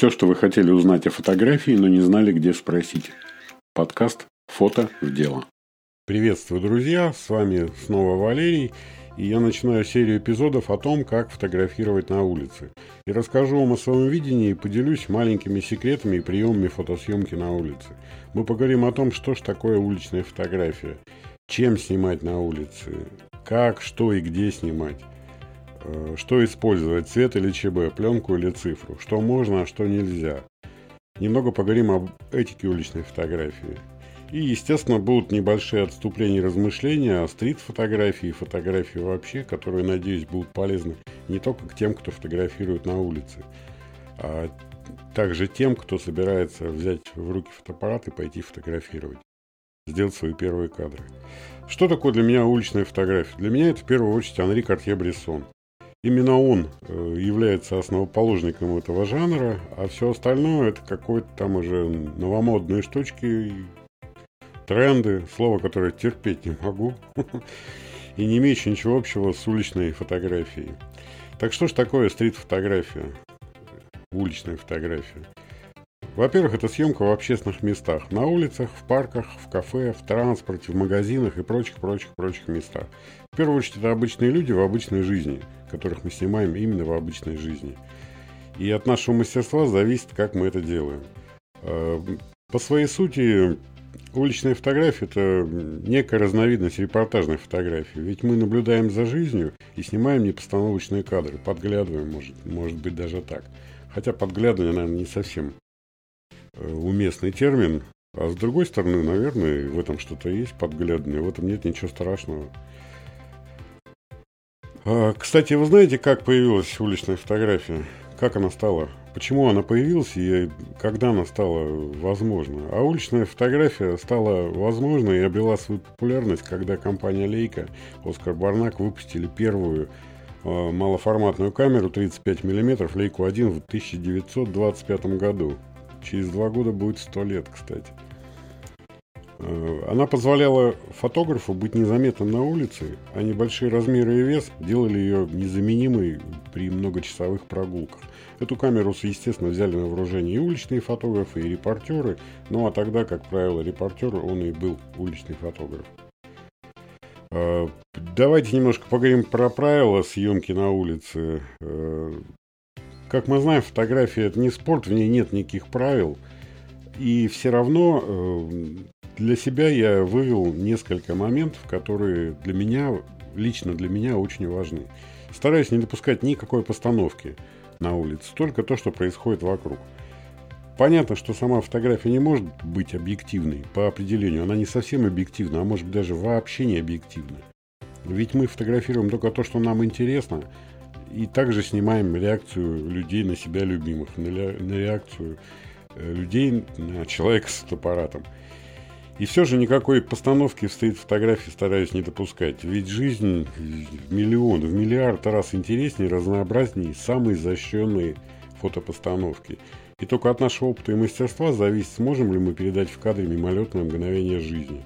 Все, что вы хотели узнать о фотографии, но не знали, где спросить. Подкаст «Фото в дело». Приветствую, друзья! С вами снова Валерий. И я начинаю серию эпизодов о том, как фотографировать на улице. И расскажу вам о своем видении и поделюсь маленькими секретами и приемами фотосъемки на улице. Мы поговорим о том, что ж такое уличная фотография, чем снимать на улице, как, что и где снимать. Э, что использовать, цвет или ЧБ, пленку или цифру, что можно, а что нельзя. Немного поговорим об этике уличной фотографии. И, естественно, будут небольшие отступления и размышления о стрит-фотографии и фотографии вообще, которые, надеюсь, будут полезны не только к тем, кто фотографирует на улице, а также тем, кто собирается взять в руки фотоаппарат и пойти фотографировать, сделать свои первые кадры. Что такое для меня уличная фотография? Для меня это в первую очередь Анри Картье-Брессон. Именно он э, является основоположником этого жанра, а все остальное это какой-то там уже новомодные штучки, тренды, слово, которое терпеть не могу, и не имеющее ничего общего с уличной фотографией. Так что ж такое стрит-фотография, уличная фотография? Во-первых, это съемка в общественных местах, на улицах, в парках, в кафе, в транспорте, в магазинах и прочих-прочих-прочих местах. В первую очередь, это обычные люди в обычной жизни – которых мы снимаем именно в обычной жизни. И от нашего мастерства зависит, как мы это делаем. А, по своей сути, уличная фотография – это некая разновидность репортажной фотографии. Ведь мы наблюдаем за жизнью и снимаем непостановочные кадры, подглядываем, может, может быть, даже так. Хотя подглядывание, наверное, не совсем э, уместный термин. А с другой стороны, наверное, в этом что-то есть, подглядывание, в этом нет ничего страшного. А, кстати, вы знаете, как появилась уличная фотография? Как она стала? Почему она появилась и когда она стала возможна? А уличная фотография стала возможной и обрела свою популярность, когда компания Leica, Оскар Барнак выпустили первую э, малоформатную камеру 35 мм Leica 1 в 1925 году. Через два года будет 100 лет, кстати. Э, она позволяла фотографу быть незаметным на улице, а небольшие размеры и вес делали ее незаменимой при многочасовых прогулках. Эту камеру, естественно, взяли на вооружение и уличные фотографы, и репортеры, ну а тогда, как правило, репортер, он и был уличный фотограф. Э, давайте немножко поговорим про правила съемки на улице. Э, как мы знаем, фотография это не спорт, в ней нет никаких правил. И все равно для себя я вывел несколько моментов, которые для меня, лично для меня очень важны. Стараюсь не допускать никакой постановки на улице, только то, что происходит вокруг. Понятно, что сама фотография не может быть объективной по определению. Она не совсем объективна, а может быть даже вообще не объективна. Ведь мы фотографируем только то, что нам интересно, и также снимаем реакцию людей на себя любимых, на, реакцию э, людей на человека с фотоаппаратом. И все же никакой постановки в стрит-фотографии стараюсь не допускать. Ведь жизнь в миллион, в миллиард раз интереснее, разнообразнее самой защищенной фотопостановки. И только от нашего опыта и мастерства зависит, сможем ли мы передать в кадре мимолетное мгновение жизни.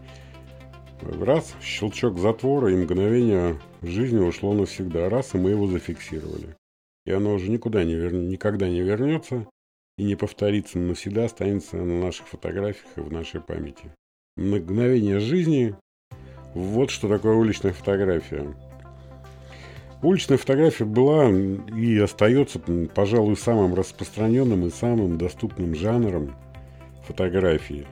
Раз, щелчок затвора, и мгновение жизни ушло навсегда. Раз, и мы его зафиксировали. И оно уже никуда не вер... никогда не вернется и не повторится, но навсегда останется на наших фотографиях и в нашей памяти мгновение жизни. Вот что такое уличная фотография. Уличная фотография была и остается, пожалуй, самым распространенным и самым доступным жанром фотографии.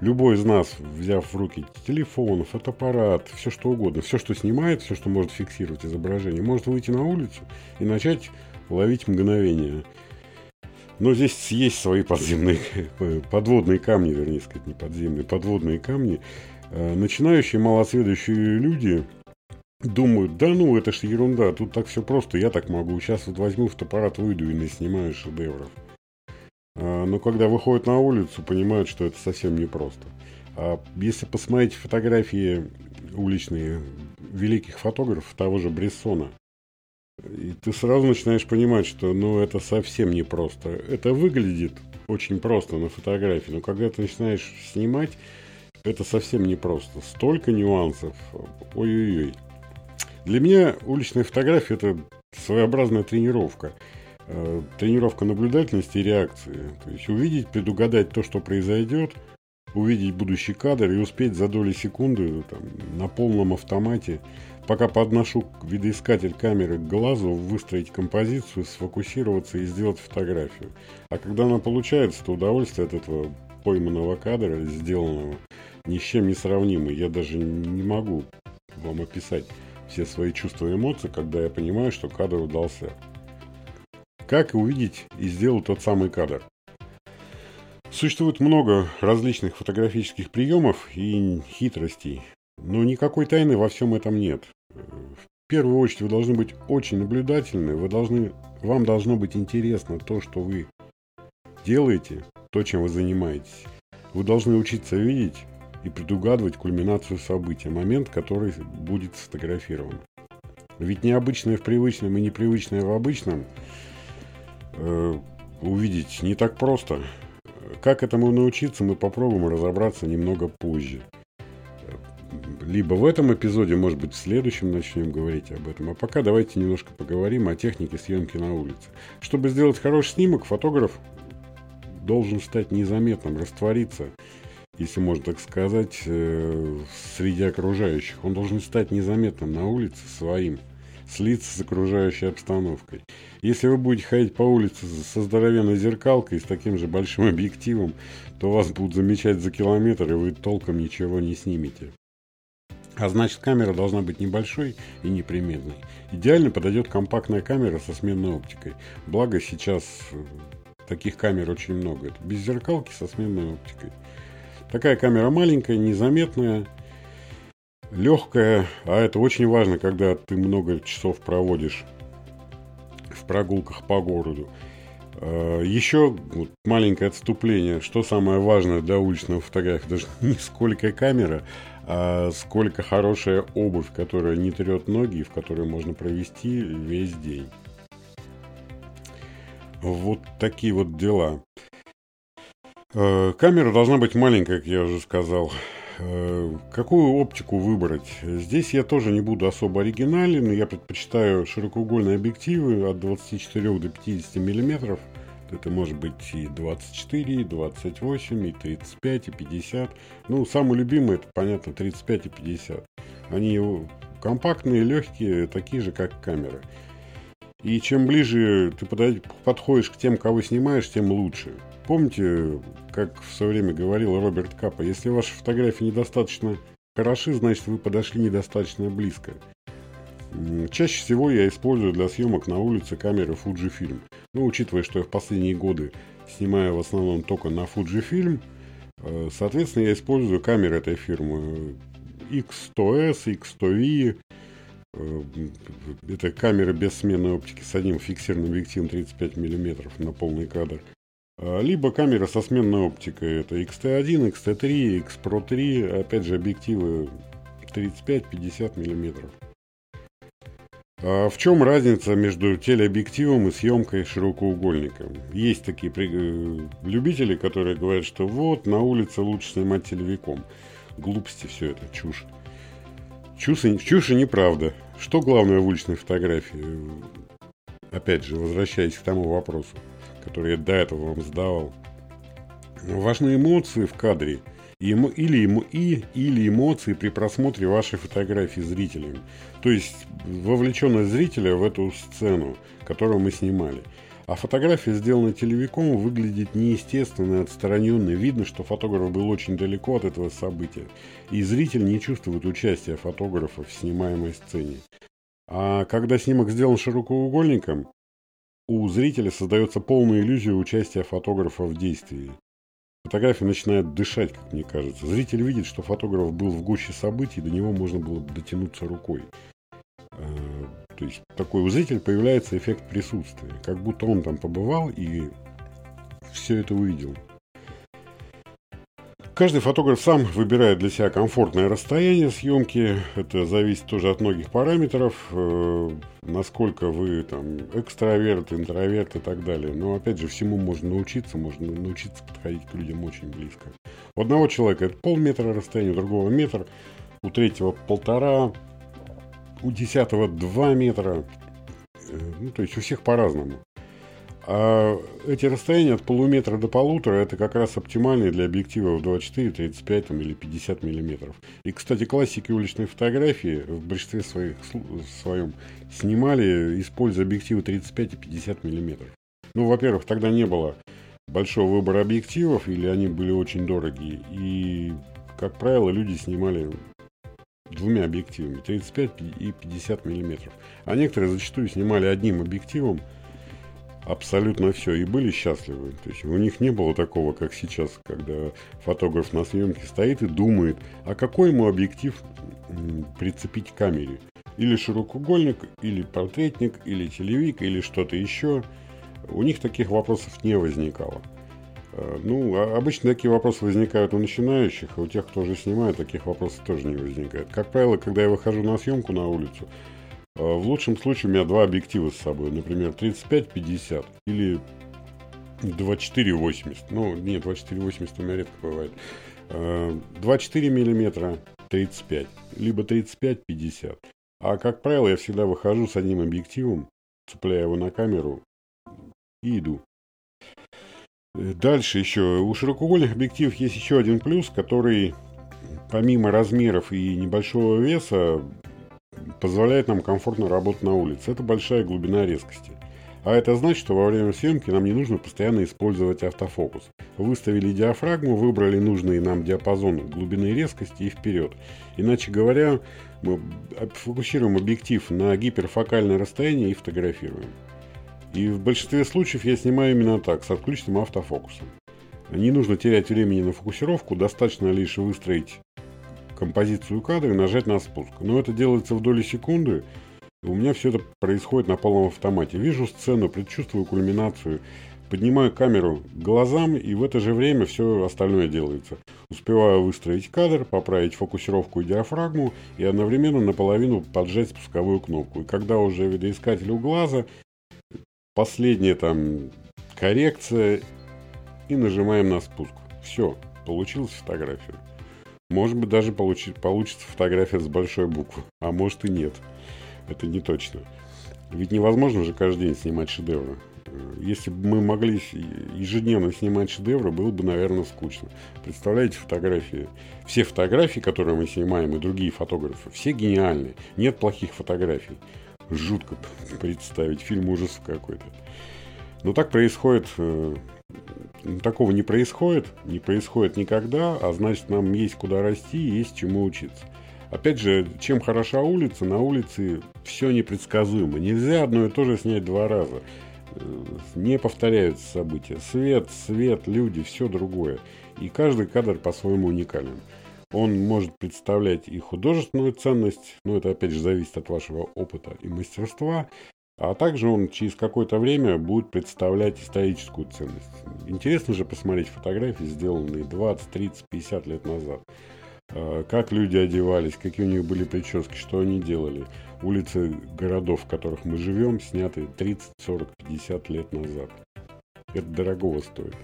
Любой из нас, взяв в руки телефон, фотоаппарат, все что угодно, все, что снимает, все, что может фиксировать изображение, может выйти на улицу и начать ловить мгновение. Но здесь есть свои подземные, подводные камни, вернее сказать, не подземные, подводные камни. Э, начинающие малосведущие люди думают, да ну, это ж ерунда, тут так все просто, я так могу. Сейчас вот возьму фотоаппарат, выйду и наснимаю шедевров. Э, но когда выходят на улицу, понимают, что это совсем непросто. А если посмотреть фотографии уличные великих фотографов, того же Брессона, и ты сразу начинаешь понимать, что ну, это совсем не просто. Это выглядит очень просто на фотографии, но когда ты начинаешь снимать, это совсем не просто. Столько нюансов. Ой-ой-ой. Для меня уличная фотография – это своеобразная тренировка. э, тренировка наблюдательности и реакции. То есть увидеть, предугадать то, что произойдет, увидеть будущий кадр и успеть за доли секунды там, на полном автомате, пока подношу видоискатель камеры к глазу, выстроить композицию, сфокусироваться и сделать фотографию. А когда она получается, то удовольствие от этого пойманного кадра, сделанного, ни с чем не сравнимы. Я даже не могу вам описать все свои чувства и эмоции, когда я понимаю, что кадр удался. Как увидеть и сделать тот самый кадр? Существует много различных фотографических приемов и хитростей, но никакой тайны во всем этом нет. В первую очередь вы должны быть очень наблюдательны, вы должны, вам должно быть интересно то, что вы делаете, то, чем вы занимаетесь. Вы должны учиться видеть и предугадывать кульминацию события, момент, который будет сфотографирован. Ведь необычное в привычном и непривычное в обычном э, увидеть не так просто. Как этому научиться, мы попробуем разобраться немного позже. Либо в этом эпизоде, может быть, в следующем начнем говорить об этом. А пока давайте немножко поговорим о технике съемки на улице. Чтобы сделать хороший снимок, фотограф должен стать незаметным, раствориться – если можно так сказать, э, среди окружающих. Он должен стать незаметным на улице своим, слиться с окружающей обстановкой. Если вы будете ходить по улице со здоровенной зеркалкой с таким же большим объективом, то вас будут замечать за километр, и вы толком ничего не снимете. А значит, камера должна быть небольшой и неприметной. Идеально подойдет компактная камера со сменной оптикой. Благо сейчас э, таких камер очень много. Это без зеркалки со сменной оптикой. Такая камера маленькая, незаметная, легкая, а это очень важно, когда ты много часов проводишь в прогулках по городу. А, Еще маленькое отступление. Что самое важное для уличного фотографии? Даже не сколько камера, а сколько хорошая обувь, которая не трет ноги и в которой можно провести весь день. Вот такие вот дела. Э, камера должна быть маленькая, как я уже сказал. Э, какую оптику выбрать? Здесь я тоже не буду особо оригинален. Я предпочитаю широкоугольные объективы от 24 до 50 миллиметров. Это может быть и 24, и 28, и 35, и 50. Ну, самый любимый, это, понятно, 35 и 50. Они компактные, легкие, такие же, как камеры. И чем ближе ты подходишь к тем, кого снимаешь, тем лучше. Помните, как в свое время говорил Роберт Капа, если ваши фотографии недостаточно хороши, значит вы подошли недостаточно близко. Чаще всего я использую для съемок на улице камеры Fujifilm. Ну, учитывая, что я в последние годы снимаю в основном только на Fujifilm, э, соответственно, я использую камеры этой фирмы X100S, X100V. Э, это камеры без сменной оптики с одним фиксированным объективом 35 мм на полный кадр. А, либо камера со сменной оптикой. Это XT1, XT3, X Pro 3. Опять же, объективы 35-50 мм. А в чем разница между телеобъективом и съемкой широкоугольником? Есть такие э, любители, которые говорят, что вот, на улице лучше снимать телевиком. Глупости все это, чушь. Чушь, чушь и неправда. Что главное в уличной фотографии? Опять же, возвращаясь к тому вопросу которые я до этого вам задавал. Важны эмоции в кадре или, ему, и, или эмоции при просмотре вашей фотографии зрителям. То есть вовлеченность зрителя в эту сцену, которую мы снимали. А фотография, сделанная телевиком, выглядит неестественно и отстраненно. Видно, что фотограф был очень далеко от этого события. И зритель не чувствует участия фотографа в снимаемой сцене. А когда снимок сделан широкоугольником, у зрителя создается полная иллюзия участия фотографа в действии. Фотография начинает дышать, как мне кажется. Зритель видит, что фотограф был в гуще событий, до него можно было дотянуться рукой. Э, то есть такой у зрителя появляется эффект присутствия, как будто он там побывал и все это увидел. Каждый фотограф сам выбирает для себя комфортное расстояние съемки. Это зависит тоже от многих параметров. Э, насколько вы там экстраверт, интроверт и так далее. Но опять же, всему можно научиться. Можно научиться подходить к людям очень близко. У одного человека это полметра расстояния, у другого метр, у третьего полтора, у десятого два метра. Э, ну, то есть у всех по-разному. А эти расстояния от полуметра до полутора это как раз оптимальные для объективов 24, 35 там, или 50 миллиметров. И, кстати, классики уличной фотографии в большинстве своих, своем снимали, используя объективы 35 и 50 миллиметров. Ну, во-первых, тогда не было большого выбора объективов, или они были очень дорогие. И, как правило, люди снимали двумя объективами, 35 и 50 миллиметров. А некоторые зачастую снимали одним объективом абсолютно все и были счастливы. То есть у них не было такого, как сейчас, когда фотограф на съемке стоит и думает, а какой ему объектив прицепить к камере. Или широкоугольник, или портретник, или телевик, или что-то еще. У них таких вопросов не возникало. Э, ну, а обычно такие вопросы возникают у начинающих, а у тех, кто уже снимает, таких вопросов тоже не возникает. Как правило, когда я выхожу на съемку на улицу, в лучшем случае у меня два объектива с собой, например, 35-50 или 24-80. Ну, нет, 24-80 у меня редко бывает. 24 э, миллиметра 35, либо 35-50. А как правило, я всегда выхожу с одним объективом, цепляю его на камеру и иду. Дальше еще. У широкоугольных объективов есть еще один плюс, который помимо размеров и небольшого веса позволяет нам комфортно работать на улице. Это большая глубина резкости. А это значит, что во время съемки нам не нужно постоянно использовать автофокус. Выставили диафрагму, выбрали нужный нам диапазон глубины резкости и вперед. Иначе говоря, мы фокусируем объектив на гиперфокальное расстояние и фотографируем. И в большинстве случаев я снимаю именно так, с отключенным автофокусом. Не нужно терять времени на фокусировку, достаточно лишь выстроить композицию кадра и нажать на спуск. Но это делается в доли секунды, и у меня все это происходит на полном автомате. Вижу сцену, предчувствую кульминацию, поднимаю камеру к глазам, и в это же время все остальное делается. Успеваю выстроить кадр, поправить фокусировку и диафрагму, и одновременно наполовину поджать спусковую кнопку. И когда уже видоискатель у глаза Последняя там коррекция и нажимаем на спуск. Все, получилась фотография. Может быть, даже получи, получится фотография с большой буквы, а может и нет. Это не точно. Ведь невозможно же каждый день снимать шедевры. Если бы мы могли ежедневно снимать шедевры, было бы, наверное, скучно. Представляете фотографии? Все фотографии, которые мы снимаем, и другие фотографы, все гениальные. Нет плохих фотографий жутко представить. Фильм ужасов какой-то. Но так происходит... Такого не происходит, не происходит никогда, а значит нам есть куда расти есть чему учиться. Опять же, чем хороша улица, на улице все непредсказуемо. Нельзя одно и то же снять два раза. Э, не повторяются события. Свет, свет, люди, все другое. И каждый кадр по-своему уникален. Он может представлять и художественную ценность, но это опять же зависит от вашего опыта и мастерства, а также он через какое-то время будет представлять историческую ценность. Интересно же посмотреть фотографии, сделанные 20, 30, 50 лет назад. А, как люди одевались, какие у них были прически, что они делали. Улицы городов, в которых мы живем, сняты 30, 40, 50 лет назад. Это дорогого стоит.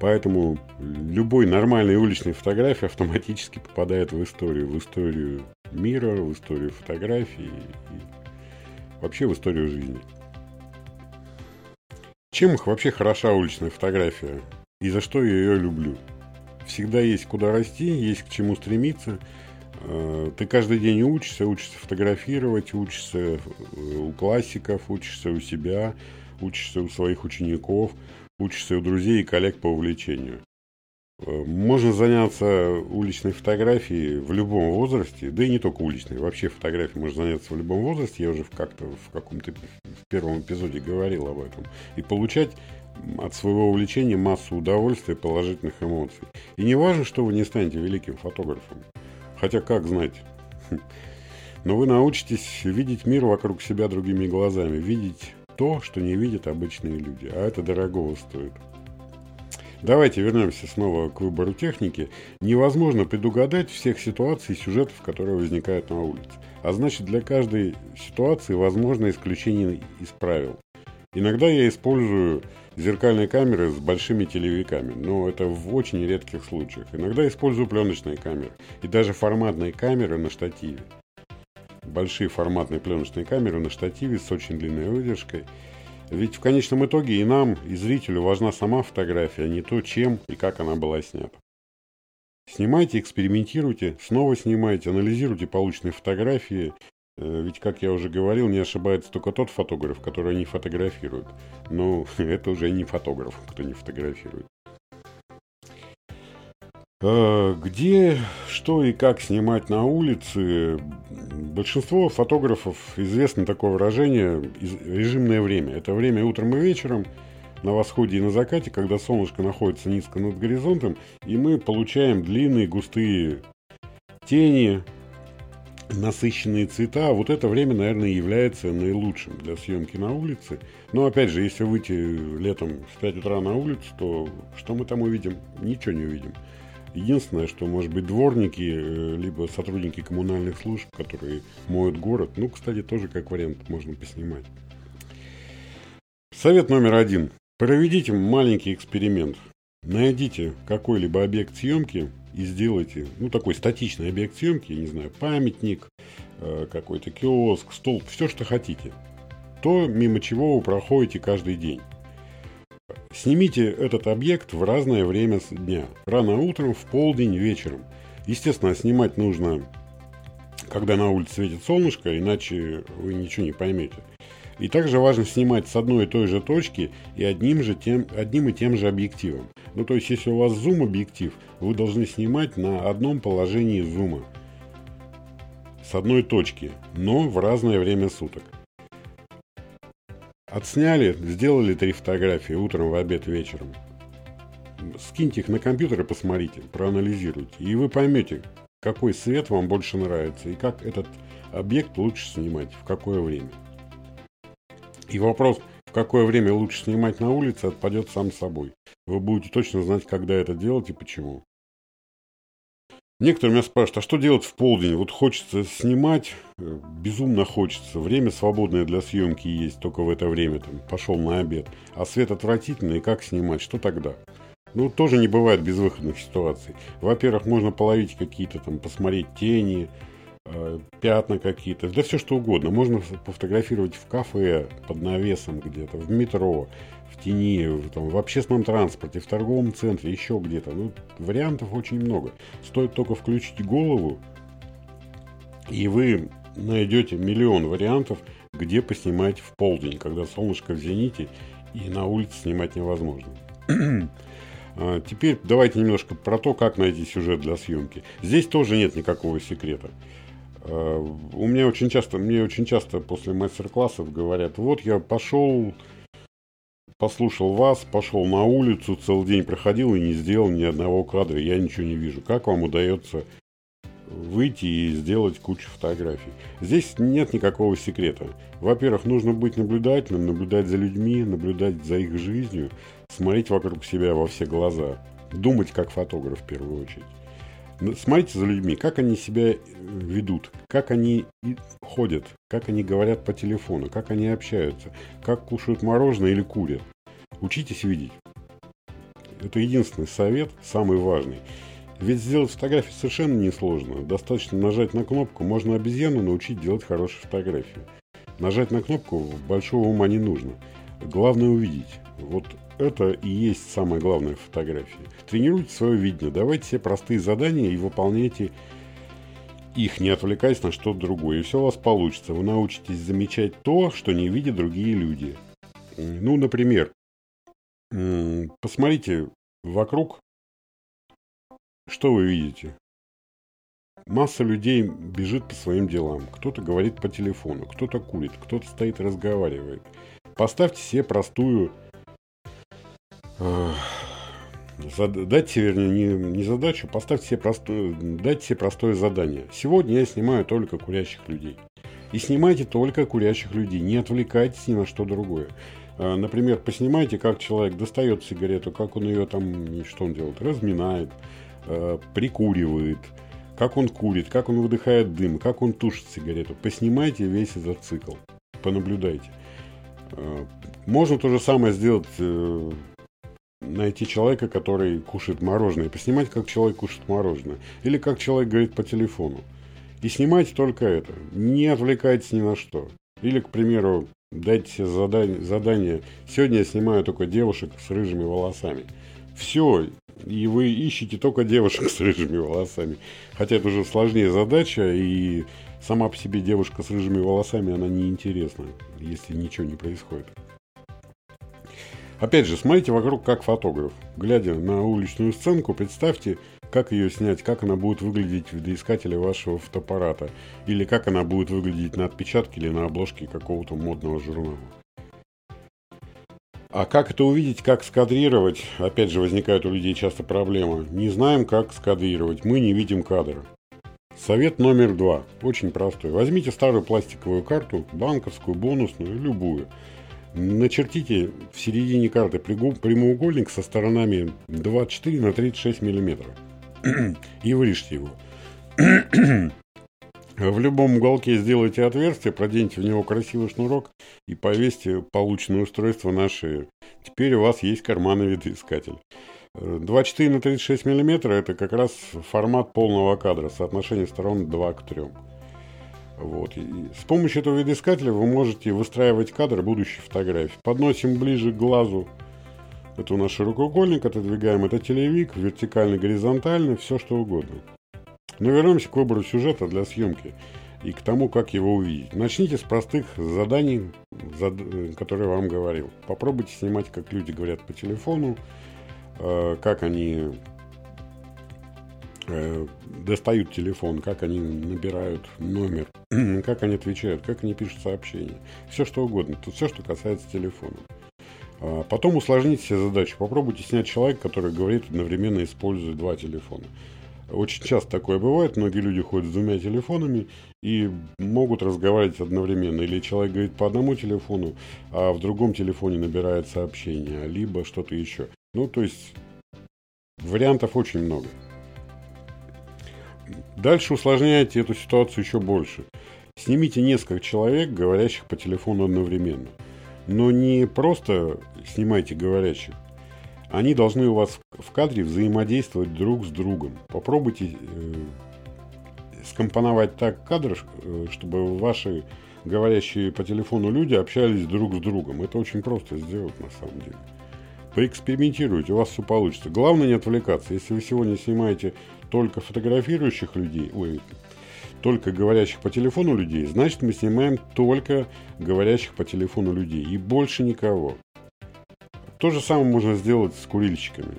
Поэтому любой нормальной уличной фотографии автоматически попадает в историю. В историю мира, в историю фотографии и вообще в историю жизни. Чем их вообще хороша уличная фотография? И за что я ее люблю? Всегда есть куда расти, есть к чему стремиться. Э, ты каждый день учишься, учишься фотографировать, учишься э, у классиков, учишься у себя, учишься у своих учеников – учишься у друзей и коллег по увлечению. Э, можно заняться уличной фотографией в любом возрасте, да и не только уличной, вообще фотографией можно заняться в любом возрасте, я уже как-то в каком-то в первом эпизоде говорил об этом, и получать от своего увлечения массу удовольствия, положительных эмоций. И не важно, что вы не станете великим фотографом, хотя как знать, но вы научитесь видеть мир вокруг себя другими глазами, видеть то, что не видят обычные люди, а это дорогого стоит. Давайте вернемся снова к выбору техники. Невозможно предугадать всех ситуаций и сюжетов, которые возникают на улице. А значит, для каждой ситуации возможно исключение из правил. Иногда я использую зеркальные камеры с большими телевиками, но это в очень редких случаях. Иногда использую пленочные камеры и даже форматные камеры на штативе большие форматные пленочные камеры на штативе с очень длинной выдержкой. Ведь в конечном итоге и нам, и зрителю важна сама фотография, а не то, чем и как она была снята. Снимайте, экспериментируйте, снова снимайте, анализируйте полученные фотографии. Э, ведь, как я уже говорил, не ошибается только тот фотограф, который не фотографирует. Но это уже не фотограф, кто не фотографирует. А, где, что и как снимать на улице? Большинство фотографов известно такое выражение «режимное время». Это время утром и вечером – на восходе и на закате, когда солнышко находится низко над горизонтом, и мы получаем длинные густые тени, насыщенные цвета. Вот это время, наверное, является наилучшим для съемки на улице. Но, опять же, если выйти летом в 5 утра на улицу, то что мы там увидим? Ничего не увидим. Единственное, что, может быть, дворники, э, либо сотрудники коммунальных служб, которые моют город, ну, кстати, тоже как вариант можно поснимать. Совет номер один. Проведите маленький эксперимент. Найдите какой-либо объект съемки и сделайте, ну, такой статичный объект съемки, я не знаю, памятник, э, какой-то киоск, столб, все, что хотите. То, мимо чего вы проходите каждый день. Снимите этот объект в разное время дня. Рано утром, в полдень, вечером. Естественно, снимать нужно, когда на улице светит солнышко, иначе вы ничего не поймете. И также важно снимать с одной и той же точки и одним, же тем, одним и тем же объективом. Ну, то есть, если у вас зум-объектив, вы должны снимать на одном положении зума. С одной точки, но в разное время суток. Отсняли, сделали три фотографии утром, в обед, вечером. Скиньте их на компьютер и посмотрите, проанализируйте. И вы поймете, какой свет вам больше нравится и как этот объект лучше снимать, в какое время. И вопрос, в какое время лучше снимать на улице, отпадет сам собой. Вы будете точно знать, когда это делать и почему. Некоторые меня спрашивают, а что делать в полдень? Вот хочется снимать, э, безумно хочется. Время свободное для съемки есть, только в это время там пошел на обед. А свет отвратительный, как снимать? Что тогда? Ну, тоже не бывает безвыходных ситуаций. Во-первых, можно половить какие-то там, посмотреть тени, Э, пятна какие-то, да все что угодно. Можно пофотографировать в кафе, под навесом где-то, в метро, в тени, в, там, в общественном транспорте, в торговом центре, еще где-то. Ну, вариантов очень много. Стоит только включить голову, и вы найдете миллион вариантов, где поснимать в полдень, когда солнышко в зените и на улице снимать невозможно. А, теперь давайте немножко про то, как найти сюжет для съемки. Здесь тоже нет никакого секрета. Э, у меня очень часто, мне очень часто после мастер-классов говорят, вот я пошел, послушал вас, пошел на улицу, целый день проходил и не сделал ни одного кадра, я ничего не вижу. Как вам удается выйти и сделать кучу фотографий? Здесь нет никакого секрета. Во-первых, нужно быть наблюдательным, наблюдать за людьми, наблюдать за их жизнью, смотреть вокруг себя во все глаза, думать как фотограф в первую очередь. Ну, смотрите за людьми, как они себя ведут, как они ходят, как они говорят по телефону, как они общаются, как кушают мороженое или курят. Учитесь видеть. Это единственный совет, самый важный. Ведь сделать фотографию совершенно несложно. Достаточно нажать на кнопку, можно обезьяну научить делать хорошие фотографии. Нажать на кнопку большого ума не нужно. Главное увидеть. Вот это и есть самое главное в фотографии. Тренируйте свое видение, давайте себе простые задания и выполняйте их, не отвлекаясь на что-то другое. И все у вас получится. Вы научитесь замечать то, что не видят другие люди. Ну, например, посмотрите вокруг, что вы видите. Масса людей бежит по своим делам. Кто-то говорит по телефону, кто-то курит, кто-то стоит разговаривает. Поставьте себе простую Дайте, вернее, не, не задачу, поставьте себе простое, дайте себе простое задание. Сегодня я снимаю только курящих людей. И снимайте только курящих людей, не отвлекайтесь ни на что другое. А, например, поснимайте, как человек достает сигарету, как он ее там, что он делает, разминает, а, прикуривает, как он курит, как он выдыхает дым, как он тушит сигарету. Поснимайте весь этот цикл, понаблюдайте. Можно то же самое сделать э, найти человека, который кушает мороженое, поснимать, как человек кушает мороженое. Или как человек говорит по телефону. И снимайте только это. Не отвлекайтесь ни на что. Или, к примеру, Дайте себе задание, задание. Сегодня я снимаю только девушек с рыжими волосами. Все, и вы ищете только девушек с рыжими волосами. Хотя это уже сложнее задача, и сама по себе девушка с рыжими волосами, она неинтересна, если ничего не происходит. Опять же, смотрите вокруг как фотограф. Глядя на уличную сценку, представьте, как ее снять, как она будет выглядеть в видоискателе вашего фотоаппарата, или как она будет выглядеть на отпечатке или на обложке какого-то модного журнала. А как это увидеть, как скадрировать? Опять же, возникает у людей часто проблема. Не знаем, как скадрировать, мы не видим кадра. Совет номер два. Очень простой. Возьмите старую пластиковую карту, банковскую, бонусную, любую. Начертите в середине карты прямоугольник со сторонами 24 на 36 миллиметров и вырежьте его. В любом уголке сделайте отверстие, проденьте в него красивый шнурок и повесьте полученное устройство на шею. Теперь у вас есть карманный видоискатель. 24 на 36 мм это как раз формат полного кадра, соотношение сторон 2 к 3. Вот. И с помощью этого видоискателя вы можете выстраивать кадр будущей фотографии. Подносим ближе к глазу. Это у нас широкоугольник, отодвигаем это телевик, вертикально, горизонтально, все что угодно. Но вернемся к выбору сюжета для съемки и к тому, как его увидеть. Начните с простых заданий, которые я вам говорил. Попробуйте снимать, как люди говорят по телефону, э, как они э, достают телефон, как они набирают номер, как они отвечают, как они пишут сообщения. Все что угодно. Тут все, что касается телефона. А потом усложните себе задачу. Попробуйте снять человека, который говорит одновременно используя два телефона. Очень часто такое бывает. Многие люди ходят с двумя телефонами и могут разговаривать одновременно. Или человек говорит по одному телефону, а в другом телефоне набирает сообщение, либо что-то еще. Ну, то есть вариантов очень много. Дальше усложняйте эту ситуацию еще больше. Снимите несколько человек, говорящих по телефону одновременно. Но не просто снимайте говорящих, они должны у вас в кадре взаимодействовать друг с другом. Попробуйте э, скомпоновать так кадр, э, чтобы ваши говорящие по телефону люди общались друг с другом. Это очень просто сделать на самом деле. Поэкспериментируйте, у вас все получится. Главное не отвлекаться. Если вы сегодня снимаете только фотографирующих людей, ой, только говорящих по телефону людей, значит мы снимаем только говорящих по телефону людей и больше никого. То же самое можно сделать с курильщиками.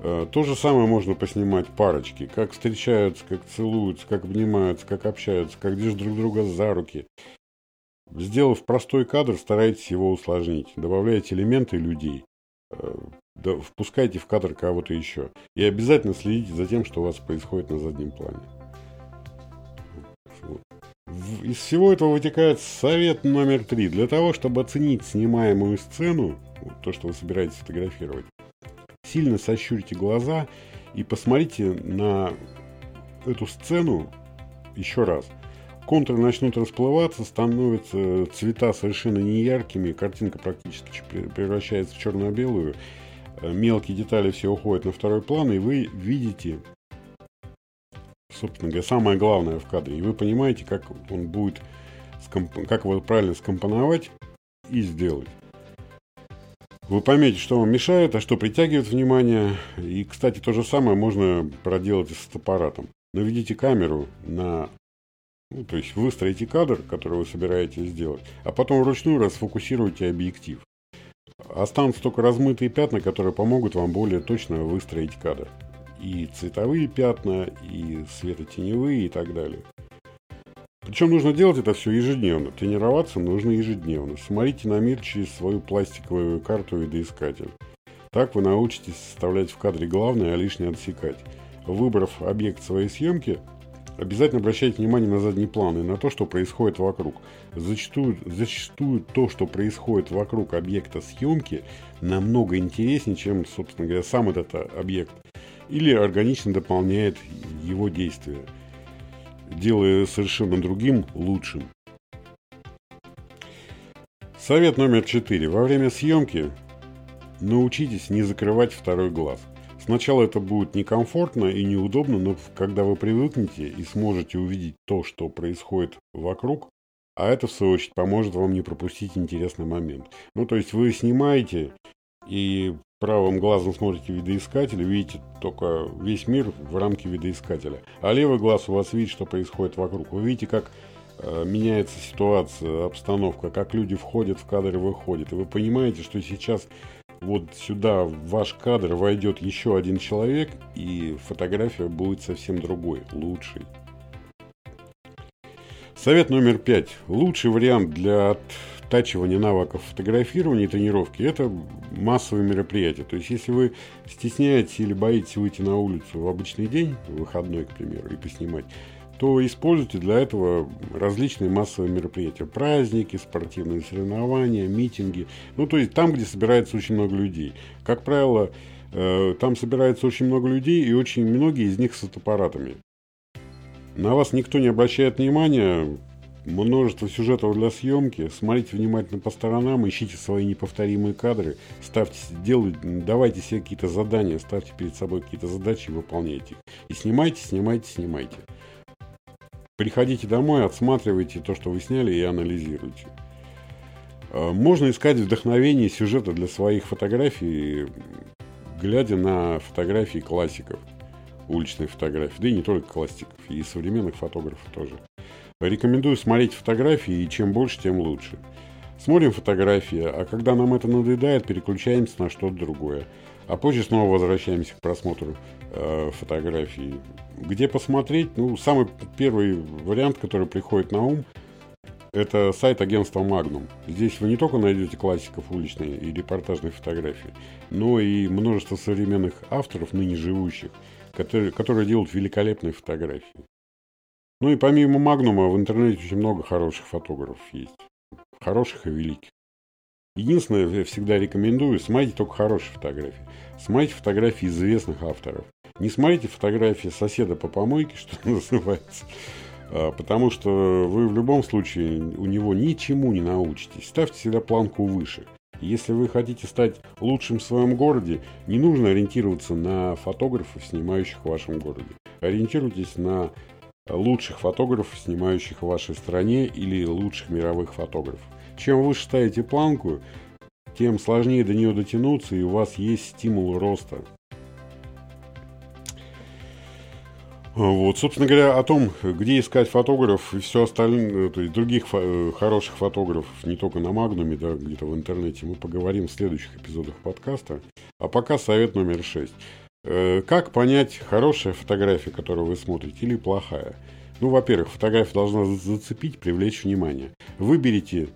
Э, то же самое можно поснимать парочки, как встречаются, как целуются, как обнимаются, как общаются, как держат друг друга за руки. Сделав простой кадр, старайтесь его усложнить. Добавляйте элементы людей. Э, впускайте в кадр кого-то еще. И обязательно следите за тем, что у вас происходит на заднем плане. Из всего этого вытекает совет номер три. Для того, чтобы оценить снимаемую сцену, то, что вы собираетесь фотографировать, сильно сощурите глаза и посмотрите на эту сцену еще раз. Контуры начнут расплываться, становятся цвета совершенно неяркими, картинка практически превращается в черно-белую, э, мелкие детали все уходят на второй план, и вы видите, собственно говоря, самое главное в кадре, и вы понимаете, как он будет, как его правильно скомпоновать и сделать. Вы поймете, что вам мешает, а что притягивает внимание. И, кстати, то же самое можно проделать и с аппаратом. Наведите камеру на... Ну, то есть выстроите кадр, который вы собираетесь сделать, а потом вручную расфокусируйте объектив. Останутся только размытые пятна, которые помогут вам более точно выстроить кадр. И цветовые пятна, и светотеневые и так далее. Причем нужно делать это все ежедневно. Тренироваться нужно ежедневно. Смотрите на мир через свою пластиковую карту видоискатель. Так вы научитесь составлять в кадре главное, а лишнее отсекать. Выбрав объект своей съемки, обязательно обращайте внимание на задний план и на то, что происходит вокруг. Зачастую, зачастую то, что происходит вокруг объекта съемки, намного интереснее, чем, собственно говоря, сам этот объект. Или органично дополняет его действия делая совершенно другим лучшим. Совет номер четыре. Во время съемки научитесь не закрывать второй глаз. Сначала это будет некомфортно и неудобно, но когда вы привыкнете и сможете увидеть то, что происходит вокруг, а это, в свою очередь, поможет вам не пропустить интересный момент. Ну, то есть вы снимаете и правым глазом смотрите видоискатель, видите только весь мир в рамке видоискателя. А левый глаз у вас видит, что происходит вокруг. Вы видите, как э, меняется ситуация, обстановка, как люди входят в кадр и выходят. И вы понимаете, что сейчас вот сюда, в ваш кадр, войдет еще один человек, и фотография будет совсем другой, лучшей. Совет номер пять. Лучший вариант для оттачивания навыков фотографирования и тренировки – это массовые мероприятия. То есть, если вы стесняетесь или боитесь выйти на улицу в обычный день, выходной, к примеру, и поснимать, то используйте для этого различные массовые мероприятия. Праздники, спортивные соревнования, митинги. Ну, то есть там, где собирается очень много людей. Как правило, э, там собирается очень много людей, и очень многие из них с фотоаппаратами. На вас никто не обращает внимания, множество сюжетов для съемки. Смотрите внимательно по сторонам, ищите свои неповторимые кадры, ставьте, делайте, давайте себе какие-то задания, ставьте перед собой какие-то задачи и выполняйте их. И снимайте, снимайте, снимайте. Приходите домой, отсматривайте то, что вы сняли, и анализируйте. А, можно искать вдохновение сюжета для своих фотографий, глядя на фотографии классиков, уличной фотографии, да и не только классиков, и современных фотографов тоже. Рекомендую смотреть фотографии, и чем больше, тем лучше. Смотрим фотографии, а когда нам это надоедает, переключаемся на что-то другое. А позже снова возвращаемся к просмотру э, фотографий. Где посмотреть? Ну, самый первый вариант, который приходит на ум, это сайт агентства Magnum. Здесь вы не только найдете классиков уличной и репортажной фотографии, но и множество современных авторов, ныне живущих, которые, которые делают великолепные фотографии. Ну и помимо Магнума в интернете очень много хороших фотографов есть. Хороших и великих. Единственное, я всегда рекомендую, смотрите только хорошие фотографии. Смотрите фотографии известных авторов. Не смотрите фотографии соседа по помойке, что называется. А, потому что вы в любом случае у него ничему не научитесь. Ставьте всегда планку выше. Если вы хотите стать лучшим в своем городе, не нужно ориентироваться на фотографов, снимающих в вашем городе. Ориентируйтесь на лучших фотографов, снимающих в вашей стране или лучших мировых фотографов. Чем выше ставите планку, тем сложнее до нее дотянуться, и у вас есть стимул роста. Вот, собственно говоря, о том, где искать фотографов и все остальное, то есть других фо- хороших фотографов, не только на Магнуме, да, где-то в интернете, мы поговорим в следующих эпизодах подкаста. А пока совет номер шесть. Э, как понять, хорошая фотография, которую вы смотрите, или плохая? Ну, во-первых, фотография должна зацепить, привлечь внимание. Выберите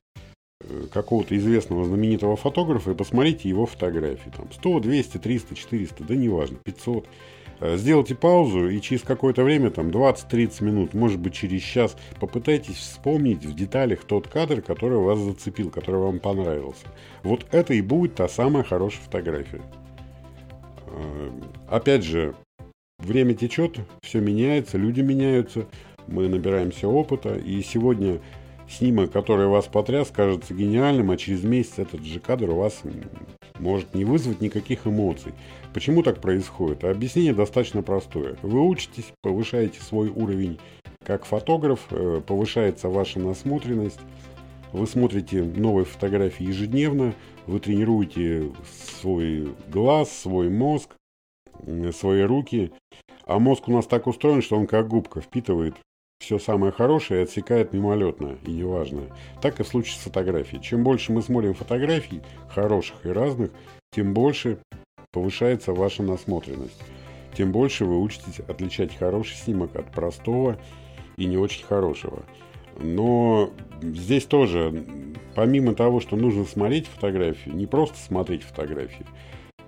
Э, какого-то известного знаменитого фотографа и посмотрите его фотографии. Там 100, 200, 300, 400, да неважно, 500. Э, сделайте паузу и через какое-то время, там 20-30 минут, может быть через час, попытайтесь вспомнить в деталях тот кадр, который вас зацепил, который вам понравился. Вот это и будет та самая хорошая фотография. Э, опять же, время течет, все меняется, люди меняются, мы набираемся опыта, и сегодня снимок, который вас потряс, кажется гениальным, а через месяц этот же кадр у вас может не вызвать никаких эмоций. Почему так происходит? Объяснение достаточно простое. Вы учитесь, повышаете свой уровень как фотограф, э, повышается ваша насмотренность, вы смотрите новые фотографии ежедневно, вы тренируете свой глаз, свой мозг, свои руки. А мозг у нас так устроен, что он как губка впитывает все самое хорошее и отсекает мимолетное и неважное. Так и в случае с фотографией. Чем больше мы смотрим фотографий, хороших и разных, тем больше повышается ваша насмотренность. Тем больше вы учитесь отличать хороший снимок от простого и не очень хорошего. Но здесь тоже, помимо того, что нужно смотреть фотографии, не просто смотреть фотографии,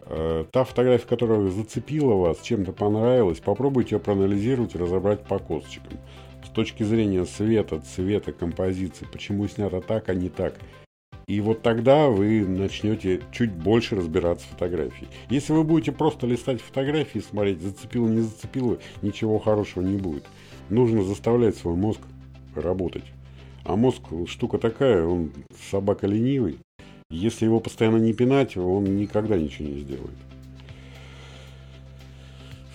э, та фотография, которая зацепила вас, чем-то понравилась, попробуйте ее проанализировать и разобрать по косточкам точки зрения света, цвета, композиции, почему снято так, а не так. И вот тогда вы начнете чуть больше разбираться в фотографии. Если вы будете просто листать фотографии, смотреть, зацепило, не зацепило, ничего хорошего не будет. Нужно заставлять свой мозг работать. А мозг штука такая, он собака ленивый. Если его постоянно не пинать, он никогда ничего не сделает.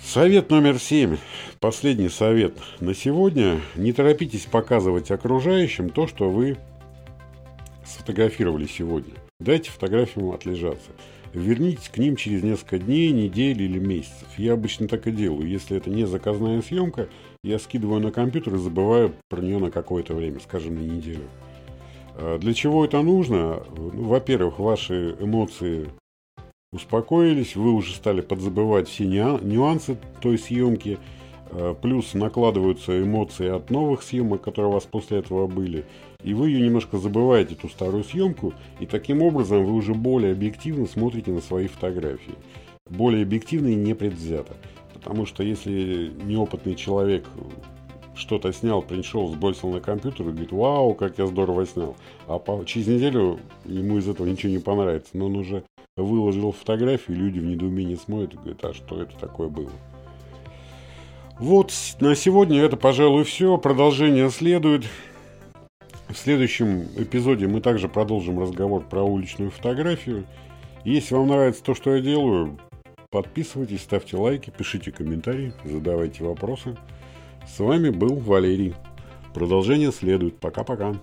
Совет номер семь. последний совет на сегодня. Не торопитесь показывать окружающим то, что вы сфотографировали сегодня. Дайте фотографиям отлежаться. Вернитесь к ним через несколько дней, недель или месяцев. Я обычно так и делаю. Если это не заказная съемка, я скидываю на компьютер и забываю про нее на какое-то время, скажем, на неделю. А для чего это нужно? Ну, во-первых, ваши эмоции успокоились, вы уже стали подзабывать все нюансы той съемки, а, плюс накладываются эмоции от новых съемок, которые у вас после этого были – и вы ее немножко забываете, эту старую съемку, и таким образом вы уже более объективно смотрите на свои фотографии. Более объективно и непредвзято. Потому что если неопытный человек что-то снял, пришел, сбросил на компьютер и говорит, вау, как я здорово снял. А по, через неделю ему из этого ничего не понравится. Но он уже выложил фотографию, люди в недоумении смотрят и говорят, а что это такое было? Вот на сегодня это, пожалуй, все. Продолжение следует. В следующем эпизоде мы также продолжим разговор про уличную фотографию. Если вам нравится то, что я делаю, подписывайтесь, ставьте лайки, пишите комментарии, задавайте вопросы. С вами был Валерий. Продолжение следует. Пока-пока.